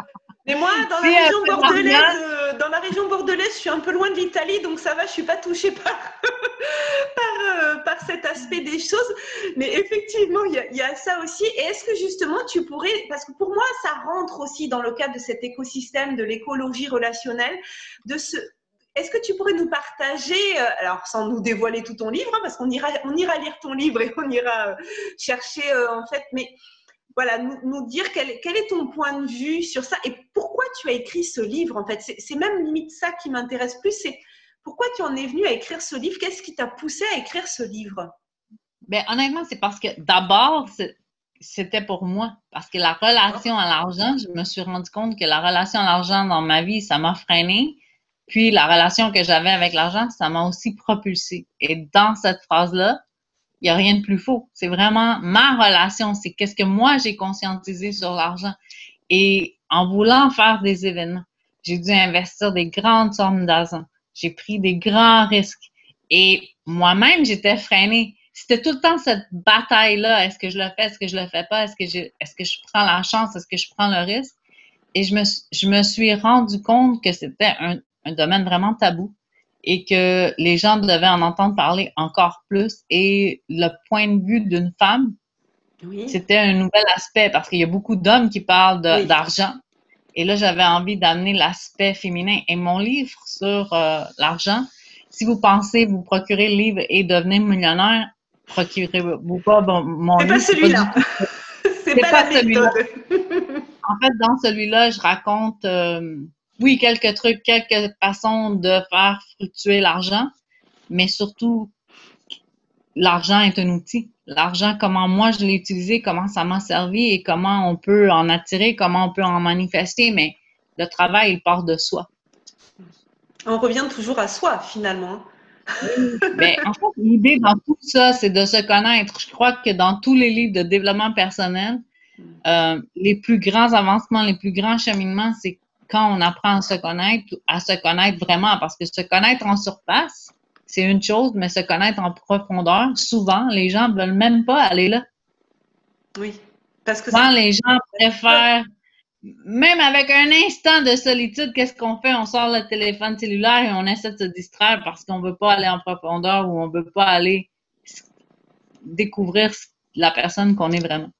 Mais moi, dans la, région bordelaise, euh, dans la région bordelaise, je suis un peu loin de l'Italie, donc ça va, je suis pas touchée par, par, euh, par, cet aspect des choses. Mais effectivement, il y, y, a ça aussi. Et est-ce que justement, tu pourrais, parce que pour moi, ça rentre aussi dans le cadre de cet écosystème de l'écologie relationnelle, de ce, est-ce que tu pourrais nous partager, euh, alors sans nous dévoiler tout ton livre, hein, parce qu'on ira, on ira lire ton livre et on ira chercher en fait, mais voilà, nous, dire quel, est ton point de vue sur ça et pourquoi tu as écrit ce livre en fait. C'est même limite ça qui m'intéresse plus, c'est pourquoi tu en es venu à écrire ce livre? Qu'est-ce qui t'a poussé à écrire ce livre? Ben, honnêtement, c'est parce que d'abord, c'était pour moi. Parce que la relation à l'argent, je me suis rendu compte que la relation à l'argent dans ma vie, ça m'a freiné. Puis la relation que j'avais avec l'argent, ça m'a aussi propulsé. Et dans cette phrase-là, il n'y a rien de plus faux. C'est vraiment ma relation. C'est qu'est-ce que moi j'ai conscientisé sur l'argent. Et en voulant faire des événements, j'ai dû investir des grandes sommes d'argent. J'ai pris des grands risques. Et moi-même, j'étais freinée. C'était tout le temps cette bataille-là. Est-ce que je le fais? Est-ce que je le fais pas? Est-ce que je, est-ce que je prends la chance? Est-ce que je prends le risque? Et je me, je me suis rendu compte que c'était un, un domaine vraiment tabou et que les gens devaient en entendre parler encore plus. Et le point de vue d'une femme, c'était un nouvel aspect parce qu'il y a beaucoup d'hommes qui parlent d'argent. Et là, j'avais envie d'amener l'aspect féminin. Et mon livre sur euh, l'argent, si vous pensez vous procurer le livre et devenir millionnaire, procurez-vous pas mon livre. Pas celui-là. C'est pas, pas celui-là. en fait, dans celui-là, je raconte euh, oui, quelques trucs, quelques façons de faire fructuer l'argent, mais surtout, l'argent est un outil. L'argent, comment moi je l'ai utilisé, comment ça m'a servi et comment on peut en attirer, comment on peut en manifester, mais le travail, il part de soi. On revient toujours à soi, finalement. Mais en fait, l'idée dans tout ça, c'est de se connaître. Je crois que dans tous les livres de développement personnel, euh, les plus grands avancements, les plus grands cheminements, c'est quand on apprend à se connaître, à se connaître vraiment, parce que se connaître en surface, c'est une chose, mais se connaître en profondeur, souvent, les gens ne veulent même pas aller là. Oui. Parce que souvent, les gens préfèrent, même avec un instant de solitude, qu'est-ce qu'on fait? On sort le téléphone cellulaire et on essaie de se distraire parce qu'on ne veut pas aller en profondeur ou on ne veut pas aller découvrir la personne qu'on est vraiment.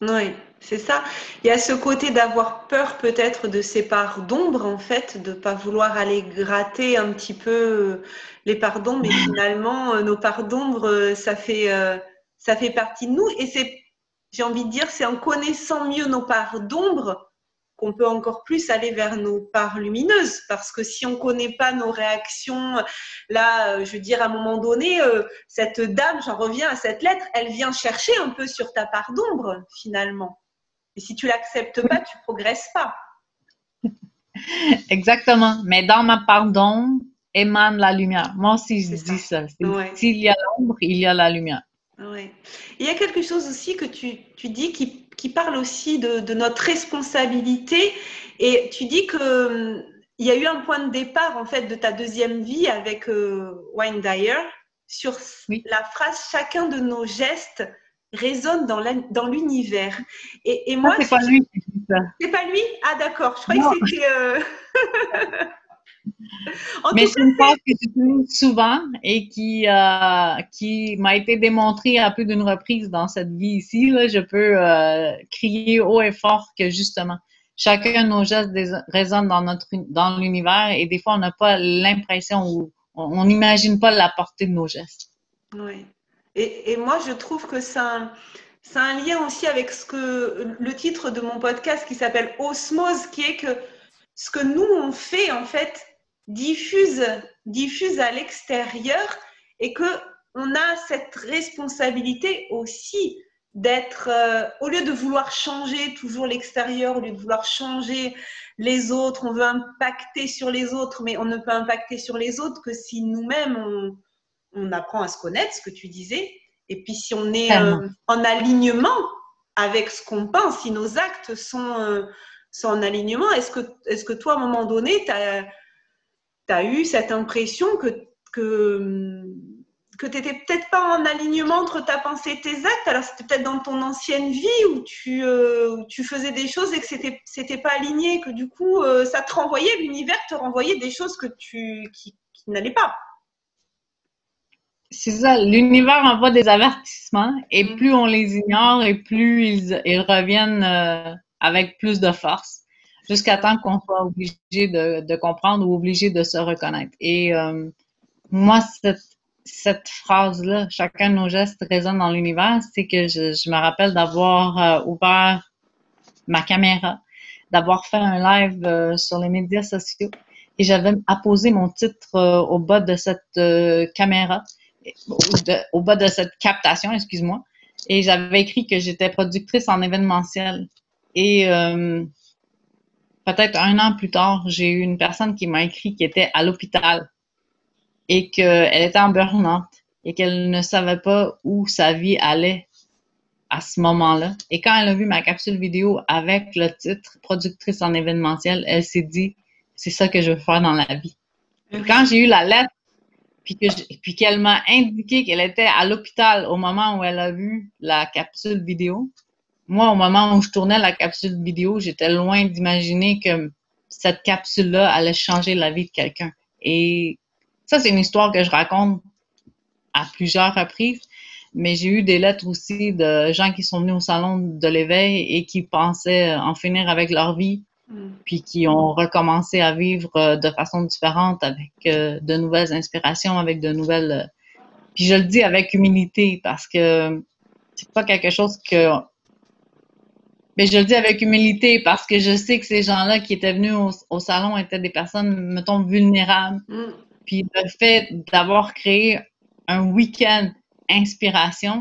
Oui, c'est ça. Il y a ce côté d'avoir peur peut-être de ces parts d'ombre, en fait, de ne pas vouloir aller gratter un petit peu euh, les parts d'ombre, mais finalement, euh, nos parts d'ombre, euh, ça fait, ça fait partie de nous. Et c'est, j'ai envie de dire, c'est en connaissant mieux nos parts d'ombre qu'on peut encore plus aller vers nos parts lumineuses. Parce que si on ne connaît pas nos réactions, là, je veux dire, à un moment donné, cette dame, j'en reviens à cette lettre, elle vient chercher un peu sur ta part d'ombre, finalement. Et si tu l'acceptes pas, tu progresses pas. Exactement. Mais dans ma pardon émane la lumière. Moi aussi, je dis ça. S'il y a l'ombre, il y a la lumière. Ouais. Il y a quelque chose aussi que tu, tu dis qui, qui, parle aussi de, de, notre responsabilité. Et tu dis que il y a eu un point de départ en fait de ta deuxième vie avec euh, Wayne Dyer sur la phrase chacun de nos gestes résonne dans l'univers. Et, et, moi, c'est pas lui C'est pas lui? Ah d'accord, je croyais que c'était. Euh... Mais c'est une phrase que j'utilise souvent et qui, euh, qui m'a été démontrée à plus d'une reprise dans cette vie ici. Là, je peux euh, crier haut et fort que justement, chacun de nos gestes résonne dans notre dans l'univers et des fois, on n'a pas l'impression ou on n'imagine pas la portée de nos gestes. Oui. Et, moi, je trouve que ça a un lien aussi avec ce que le titre de mon podcast qui s'appelle Osmose, qui est que ce que nous on fait en fait diffuse diffuse à l'extérieur et que on a cette responsabilité aussi d'être, euh, au lieu de vouloir changer toujours l'extérieur, au lieu de vouloir changer les autres, on veut impacter sur les autres, mais on ne peut impacter sur les autres que si nous-mêmes, on, on, apprend à se connaître, ce que tu disais, et puis si on est euh, en alignement avec ce qu'on pense, si nos actes sont, euh, sont en alignement, est-ce que, est que toi, à un moment donné, tu as, as, eu cette impression que, que que tu n'étais peut-être pas en alignement entre ta pensée et tes actes? Alors, c'était peut-être dans ton ancienne vie où tu, euh, tu faisais des choses et que c'était c'était pas aligné, que du coup, ça te renvoyait, l'univers te renvoyait des choses que tu, qui, n'allaient pas. C'est ça, l'univers envoie des avertissements et mm. plus on les ignore et plus ils, ils reviennent euh, avec plus de force jusqu'à temps qu'on soit obligé de, de, comprendre ou obligé de se reconnaître. Et moi, cette cette phrase-là, chacun de nos gestes résonne dans l'univers, c'est que je, me rappelle d'avoir euh, ouvert ma caméra, d'avoir fait un live euh, sur les médias sociaux et j'avais apposé mon titre euh, au bas de cette caméra, au, bas de cette captation, excuse-moi, et j'avais écrit que j'étais productrice en événementiel. Et peut-être un an plus tard, j'ai eu une personne qui m'a écrit qui était à l'hôpital et qu'elle était en burn et qu'elle ne savait pas où sa vie allait à ce moment-là. Et quand elle a vu ma capsule vidéo avec le titre Productrice en événementiel, elle s'est dit c'est ça que je veux faire dans la vie. Quand j'ai eu la lettre, puis qu'elle m'a indiqué qu'elle était à l'hôpital au moment où elle a vu la capsule vidéo, moi, au moment où je tournais la capsule vidéo, j'étais loin d'imaginer que cette capsule-là allait changer la vie de quelqu'un. Et ça, c'est une histoire que je raconte à plusieurs reprises, mais j'ai eu des lettres aussi de gens qui sont venus au salon de l'éveil et qui pensaient en finir avec leur vie. Puis qui ont recommencé à vivre euh, de façon différente avec euh, de nouvelles inspirations, avec de nouvelles. Euh, puis je le dis avec humilité parce que c'est pas quelque chose que mais je le dis avec humilité parce que je sais que ces gens-là qui étaient venus au, salon étaient des personnes, mettons, vulnérables, mm. Puis le fait d'avoir créé un week-end inspiration,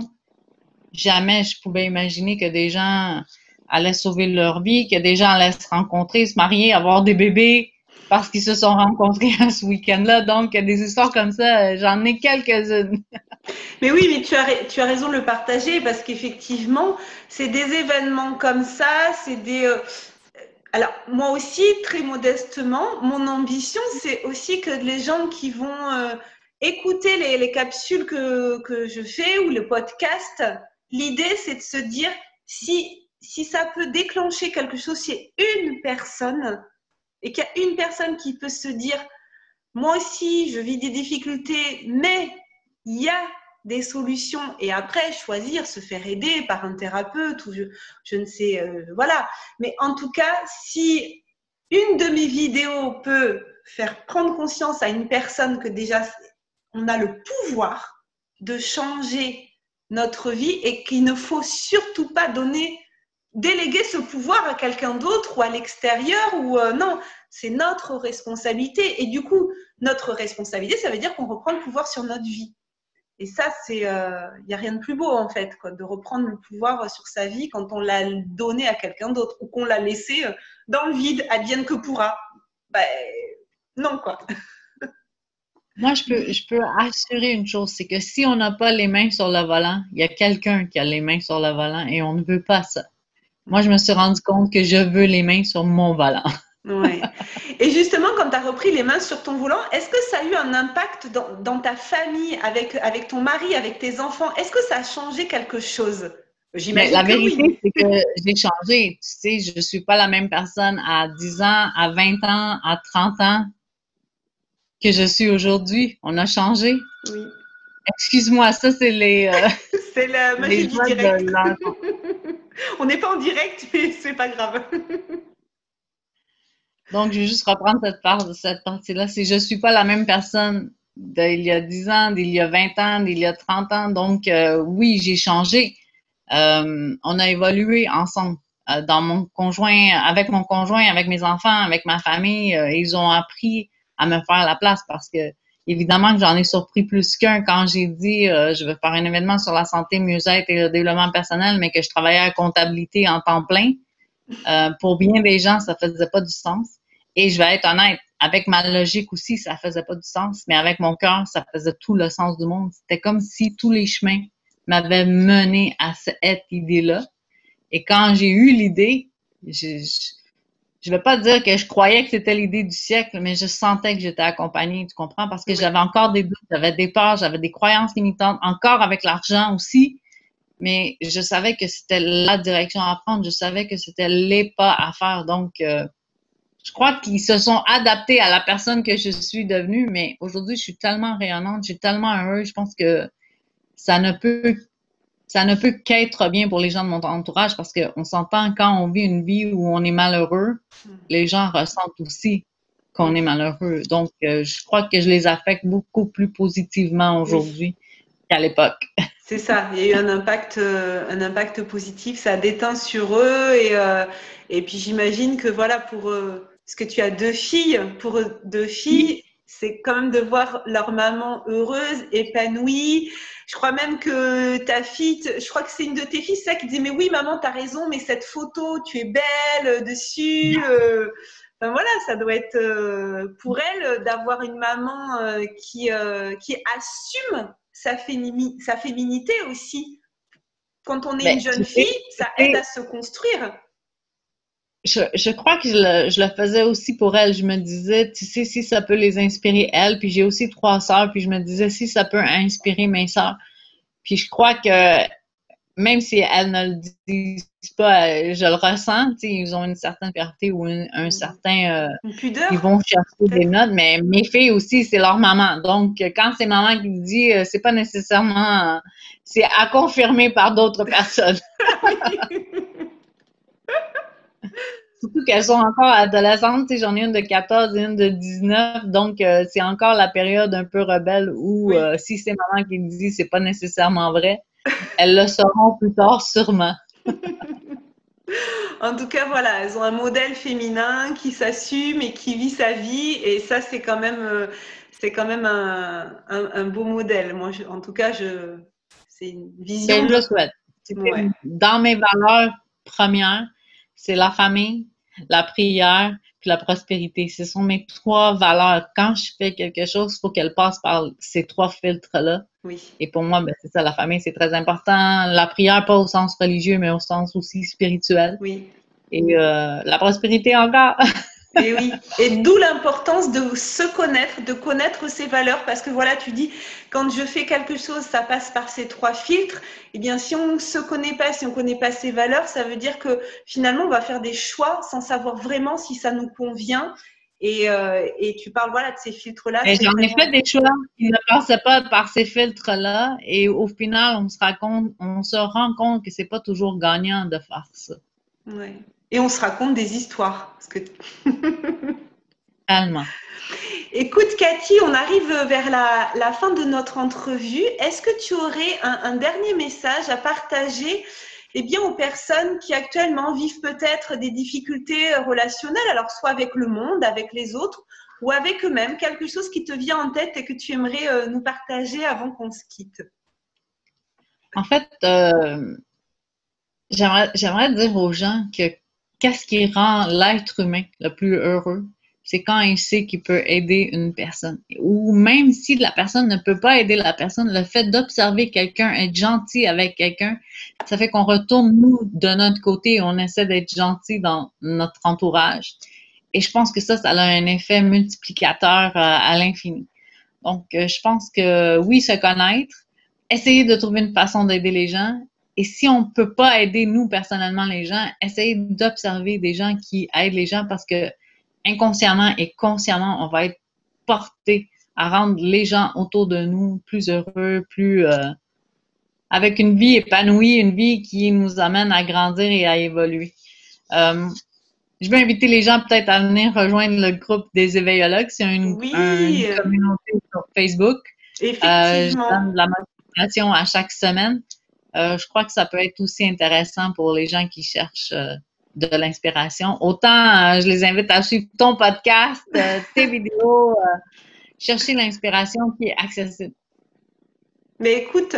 jamais je pouvais imaginer que des gens allaient sauver leur vie, que des gens allaient se rencontrer, se marier, avoir des bébés parce qu'ils se sont rencontrés à ce week-end-là. Donc, des histoires comme ça, j'en ai quelques-unes. mais oui, mais tu as, tu as raison de le partager parce qu'effectivement, c'est des événements comme ça, c'est des... Euh, alors, moi aussi, très modestement, mon ambition, c'est aussi que les gens qui vont euh, écouter les, capsules que, que, je fais ou le podcast, l'idée, c'est de se dire si, si ça peut déclencher quelque chose chez une personne et qu'il y a une personne qui peut se dire moi aussi, je vis des difficultés, mais il y a des solutions et après choisir, se faire aider par un thérapeute ou je, ne sais, euh, voilà. Mais en tout cas, si une de mes vidéos peut faire prendre conscience à une personne que déjà on a le pouvoir de changer notre vie et qu'il ne faut surtout pas donner, déléguer ce pouvoir à quelqu'un d'autre ou à l'extérieur ou euh, non, c'est notre responsabilité. Et du coup, notre responsabilité, ça veut dire qu'on reprend le pouvoir sur notre vie. Et ça, c'est, il euh, n'y a rien de plus beau en fait, quoi, de reprendre le pouvoir sur sa vie quand on l'a donné à quelqu'un d'autre ou qu'on l'a laissé euh, dans le vide, advienne que pourra. Ben, non, quoi. Moi, je peux, je peux assurer une chose, c'est que si on n'a pas les mains sur le volant, il y a quelqu'un qui a les mains sur le volant et on ne veut pas ça. Moi, je me suis rendu compte que je veux les mains sur mon volant. Ouais. Et justement, quand tu as repris les mains sur ton volant, est-ce que ça a eu un impact dans, ta famille, avec, avec ton mari, avec tes enfants? Est-ce que ça a changé quelque chose? J'imagine La vérité, c'est que j'ai changé. Tu sais, je ne suis pas la même personne à 10 ans, à 20 ans, à 30 ans que je suis aujourd'hui. On a changé. Oui. Excuse-moi, ça, c'est les. Euh, c'est la magie du direct. On n'est pas en direct, mais c'est pas grave. Donc, je vais juste reprendre cette, part, cette partie-là. C'est je suis pas la même personne d'il y a 10 ans, d'il y a 20 ans, d'il y a 30 ans. Donc, euh, oui, j'ai changé. Euh, on a évolué ensemble. Euh, dans mon conjoint, avec mon conjoint, avec mes enfants, avec ma famille, ils ont appris à me faire la place parce que Évidemment que j'en ai surpris plus qu'un quand j'ai dit euh, je vais faire un événement sur la santé, mieux-être et le développement personnel, mais que je travaillais à comptabilité en temps plein. Euh, pour bien des gens, ça faisait pas du sens. Et je vais être honnête, avec ma logique aussi, ça faisait pas du sens, mais avec mon cœur, ça faisait tout le sens du monde. C'était comme si tous les chemins m'avaient mené à cette idée-là. Et quand j'ai eu l'idée, je, je vais pas dire que je croyais que c'était l'idée du siècle, mais je sentais que j'étais accompagnée, tu comprends? Parce que j'avais encore des doutes, j'avais des peurs, j'avais des croyances limitantes, encore avec l'argent aussi. Mais je savais que c'était la direction à prendre, je savais que c'était les pas à faire. Donc, euh, je crois qu'ils se sont adaptés à la personne que je suis devenue, mais aujourd'hui, je suis tellement rayonnante, je suis tellement heureuse, je pense que ça ne peut ça ne peut qu'être bien pour les gens de mon entourage parce qu'on s'entend quand on vit une vie où on est malheureux, hmm. les gens ressentent aussi qu'on est malheureux. Donc, euh, je crois que je les affecte beaucoup plus positivement aujourd'hui qu'à l'époque. C'est ça, il y a eu un impact, euh, un impact positif, ça déteint sur eux et, euh, et puis j'imagine que voilà, pour, ce que tu as deux filles, pour deux filles, c'est quand même de voir leur maman heureuse, épanouie. Je crois même que ta fille, je crois que c'est une de tes filles, ça qui dit mais oui maman t'as raison, mais cette photo tu es belle euh, dessus. Euh. Enfin, voilà, ça doit être euh, pour elle d'avoir une maman qui qui assume sa, sa féminité aussi. Quand on est une jeune fille, ça aide à se construire je, je, crois que je le, je le, faisais aussi pour elle. Je me disais, tu sais, si ça peut les inspirer, elle. Puis j'ai aussi trois sœurs, puis je me disais, si ça peut inspirer mes sœurs. Puis je crois que même si elles ne le disent pas, je le ressens, ils ont une certaine fierté ou un certain... Euh, ils vont chercher des notes, mais mes filles aussi, c'est leur maman. Donc, quand c'est maman qui dit, euh, c'est pas nécessairement... C'est à confirmer par d'autres personnes. Surtout qu'elles sont encore adolescentes. J'en ai une de 14 et une de 19. Donc, euh, c'est encore la période un peu rebelle où euh, si c'est maman qui me dit c'est pas nécessairement vrai, elles le sauront plus tard sûrement. en tout cas, voilà, elles ont un modèle féminin qui s'assume et qui vit sa vie. Et ça, c'est quand même, euh, c'est quand même un, un, beau modèle. Moi, en tout cas, je, c'est une vision. Je le souhaite. Dans mes valeurs premières, c'est la famille, la prière, puis la prospérité. Ce sont mes trois valeurs. Quand je fais quelque chose, il faut qu'elle passe par ces trois filtres-là. Oui. Et pour moi, ben, c'est ça, la famille, c'est très important. La prière, pas au sens religieux, mais au sens aussi spirituel. Oui. Et euh, la prospérité encore. Et oui, et d'où l'importance de se connaître, de connaître ses valeurs, parce que voilà, tu dis, quand je fais quelque chose, ça passe par ces trois filtres. Eh bien, si on ne se connaît pas, si on ne connaît pas ses valeurs, ça veut dire que finalement, on va faire des choix sans savoir vraiment si ça nous convient. Et, euh, et tu parles voilà de ces filtres-là. J'en ai fait des choix qui ne passaient pas par ces filtres-là, et au final, on se, raconte, on se rend compte que c'est pas toujours gagnant de faire ça. Ouais et on se raconte des histoires. Parce que... Écoute, Cathy, on arrive vers la, fin de notre entrevue. Est-ce que tu aurais un, dernier message à partager eh bien, aux personnes qui actuellement vivent peut-être des difficultés relationnelles, alors soit avec le monde, avec les autres, ou avec eux-mêmes, quelque chose qui te vient en tête et que tu aimerais euh, nous partager avant qu'on se quitte? En fait, euh, j'aimerais dire aux gens que qu'est-ce qui rend l'être humain le plus heureux? C'est quand il sait qu'il peut aider une personne. Ou même si la personne ne peut pas aider la personne, le fait d'observer quelqu'un, être gentil avec quelqu'un, ça fait qu'on retourne, nous, de notre côté, et on essaie d'être gentil dans notre entourage. Et je pense que ça, ça a un effet multiplicateur euh, à l'infini. Donc, euh, je pense que oui, se connaître, essayer de trouver une façon d'aider les gens et si on ne peut pas aider nous personnellement les gens, essayer d'observer des gens qui aident les gens parce que inconsciemment et consciemment, on va être porté à rendre les gens autour de nous plus heureux, plus euh, avec une vie épanouie, une vie qui nous amène à grandir et à évoluer. Euh, je vais inviter les gens peut-être à venir rejoindre le groupe des éveillologues. C'est une, communauté sur Facebook. Effectivement. je donne de la motivation à chaque semaine. Euh, je crois que ça peut être aussi intéressant pour les gens qui cherchent euh, de l'inspiration. Autant euh, je les invite à suivre ton podcast, tes vidéos, chercher l'inspiration qui est accessible. Mais écoute,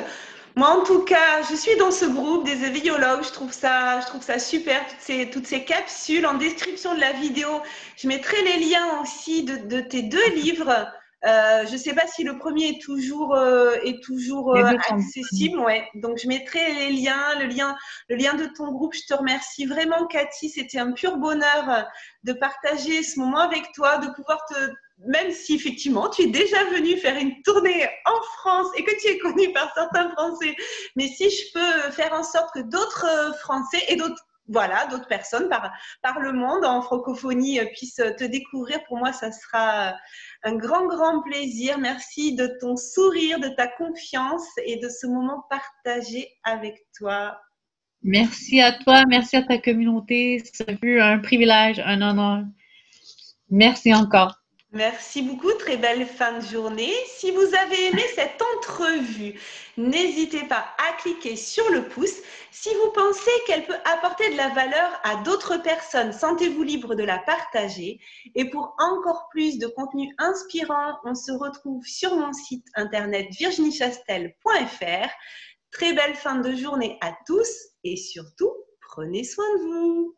moi, en tout cas, je suis dans ce groupe des éveillologues. Je trouve ça, je trouve ça super, toutes ces, toutes ces capsules. En description de la vidéo, je mettrai les liens aussi de, de tes deux livres. Euh, je ne sais pas si le premier est toujours, euh, est toujours euh, accessible. Ouais. Donc, je mettrai les liens, le lien, le lien de ton groupe. Je te remercie vraiment, Cathy. C'était un pur bonheur de partager ce moment avec toi, de pouvoir te même si effectivement tu es déjà venu faire une tournée en France et que tu es connu par certains Français, mais si je peux faire en sorte que d'autres euh, Français et d'autres voilà, d'autres personnes par, le monde en francophonie euh, puissent te découvrir. Pour moi, ça sera un grand, grand plaisir. Merci de ton sourire, de ta confiance et de ce moment partagé avec toi. Merci à toi, merci à ta communauté. Ça fut un privilège, un honneur. Merci encore. Merci beaucoup, très belle fin de journée. Si vous avez aimé cette entrevue, n'hésitez pas à cliquer sur le pouce. Si vous pensez qu'elle peut apporter de la valeur à d'autres personnes, sentez-vous libre de la partager. Et pour encore plus de contenu inspirant, on se retrouve sur mon site internet virginiechastel.fr. Très belle fin de journée à tous et surtout, prenez soin de vous.